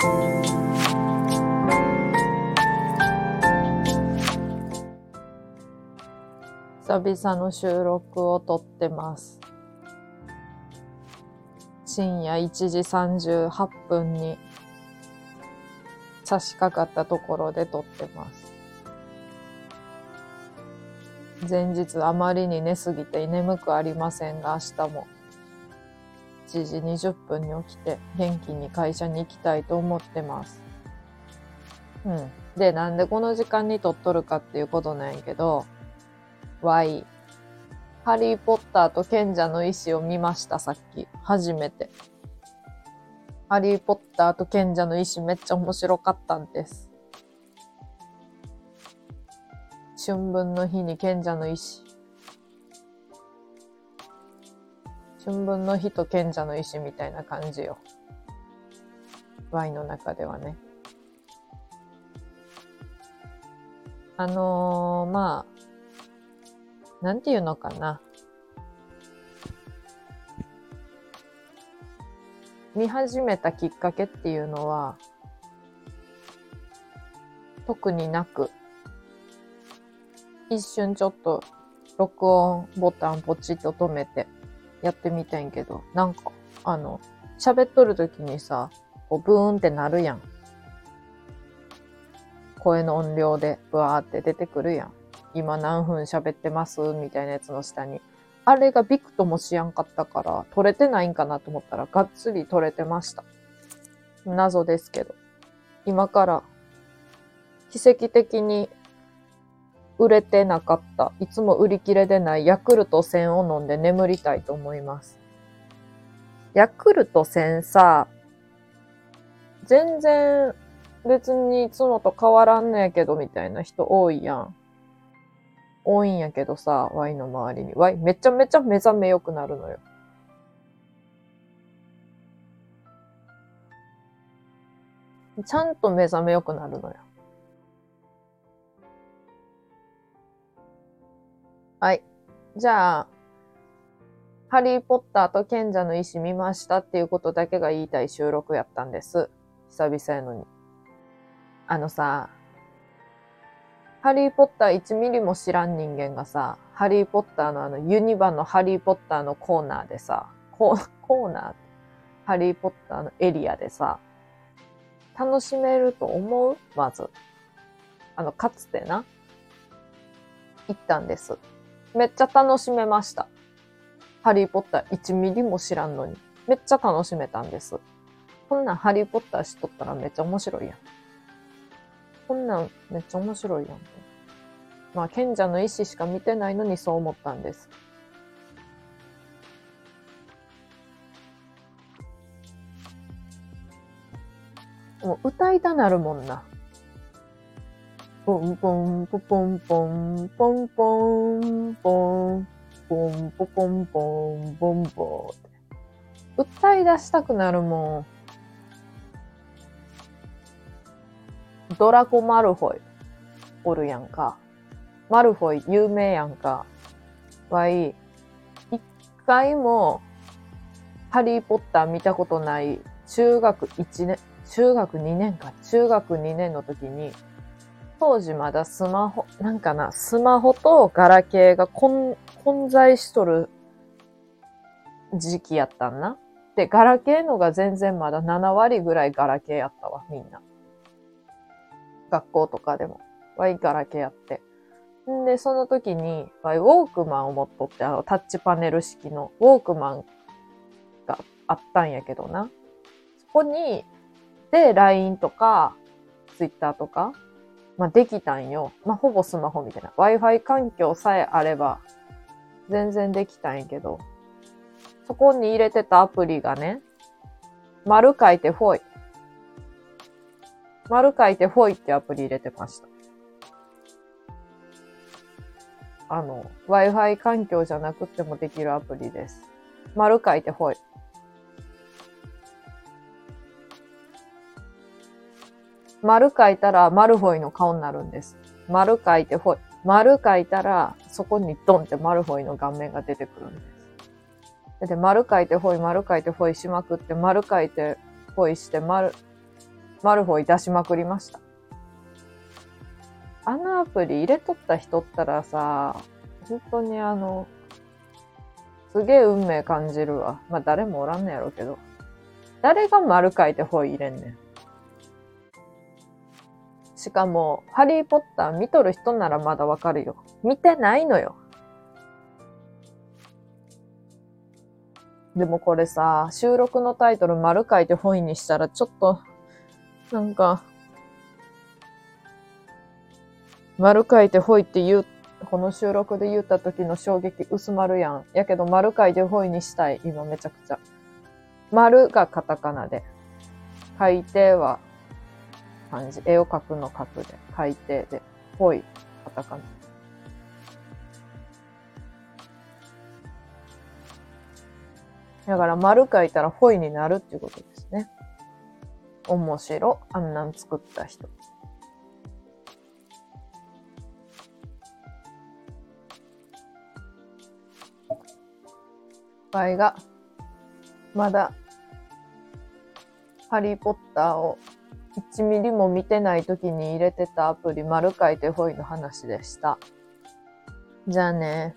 久々の収録を撮ってます。深夜1時38分に差し掛かったところで撮ってます。前日あまりに寝すぎて眠くありませんが明日も1時20分に起きて元気に会社に行きたいと思ってます。うん。で、なんでこの時間に撮っとるかっていうことなんやけど、Y、ハリーポッターと賢者の石を見ました、さっき。初めて。ハリーポッターと賢者の石めっちゃ面白かったんです。春分の日に賢者の石。春分の日と賢者の石みたいな感じよ。Y の中ではね。あのー、まあ、なんていうのかな。見始めたきっかけっていうのは、特になく、一瞬ちょっと録音ボタンポチッと止めてやってみたいんけど、なんか、あの、喋っとる時にさ、こうブーンってなるやん。声の音量でブワーって出てくるやん。今何分喋ってます？みたいなやつの下に。あれがビクともしやんかったから、撮れてないんかなと思ったら、がっつり撮れてました。謎ですけど。今から、奇跡的に売れてなかった、いつも売り切れでないヤクルト1000を飲んで眠りたいと思います。ヤクルト1000さ、全然別にいつもと変わらんのやけどみたいな人多いやん。多いんやけどさ、ワイの周りに。ワイめちゃめちゃ目覚め良くなるのよ。ちゃんと目覚め良くなるのよ。はい。じゃあ、ハリーポッターと賢者の石見ましたっていうことだけが言いたい収録やったんです。久々やのに。あのさ、ハリーポッター1ミリも知らん人間がさ、ハリーポッターのあのユニバのハリーポッターのコーナーでさ、コーコーナーハリーポッターのエリアでさ、楽しめると思う？まず。あの、かつてな、行ったんです。めっちゃ楽しめました。ハリーポッター1ミリも知らんのに。めっちゃ楽しめたんです。こんなんハリーポッター知っとったらめっちゃ面白いやん。こんなんめっちゃ面白いやん。まあ、賢者の石しか見てないのにそう思ったんです。もう歌いたなるもんな。ポンポンポポンポンポンポンポンポンポポンポンポンポンって歌い出したくなるもん。ドラコ・マルフォイおるやんか。マルフォイ有名やんか。わい、一回もハリー・ポッター見たことない中学1年、中学2年か。中学2年の時に、当時まだスマホ、なんかな、スマホとガラケーが混在しとる時期やったんな。で、ガラケーのが全然まだ7割ぐらいガラケーやったわ、みんな。学校とかでも。ワイガラケーやって。んで、その時に、ワイウォークマンを持っとって、あの、タッチパネル式のウォークマンがあったんやけどな。そこに、で、LINE とか、Twitter とか、まあ、できたんよ。まあ、ほぼスマホみたいな。Wi-Fi 環境さえあれば、全然できたんやけど、そこに入れてたアプリがね、丸書いてフォイ。丸書いてフォイってアプリ入れてました。あの、Wi-Fi 環境じゃなくてもできるアプリです。丸書いてフォ丸書いたらマルフォイの顔になるんです。丸書いてフォイ。丸書いたら、そこにドンってマルフォイの顔面が出てくるんです。で、丸書いてフォイ、丸書いてフォイしまくって、丸書いてフォイして、丸、マルフォイ出しまくりました。あのアプリ入れとった人ったらさ、本当にあの、すげえ運命感じるわ。まあ誰もおらんのやろうけど。誰が丸書いてホイ入れんねん。しかも、ハリーポッター見とる人ならまだわかるよ。見てないのよ。でもこれさ、収録のタイトル丸書いて本意にしたらちょっと、なんか、丸書いてほいって言う、この収録で言った時の衝撃薄まるやん。やけど丸書いてほいにしたい、今めちゃくちゃ。丸がカタカナで。書いては漢字。絵を描くの書くで。書いてで。ほい。カタカナ。だから丸書いたらほいになるっていうことですね。面白。あんなん作った人。場合が、まだ、ハリーポッターを1ミリも見てない時に入れてたアプリ、丸書いてほいの話でした。じゃあね。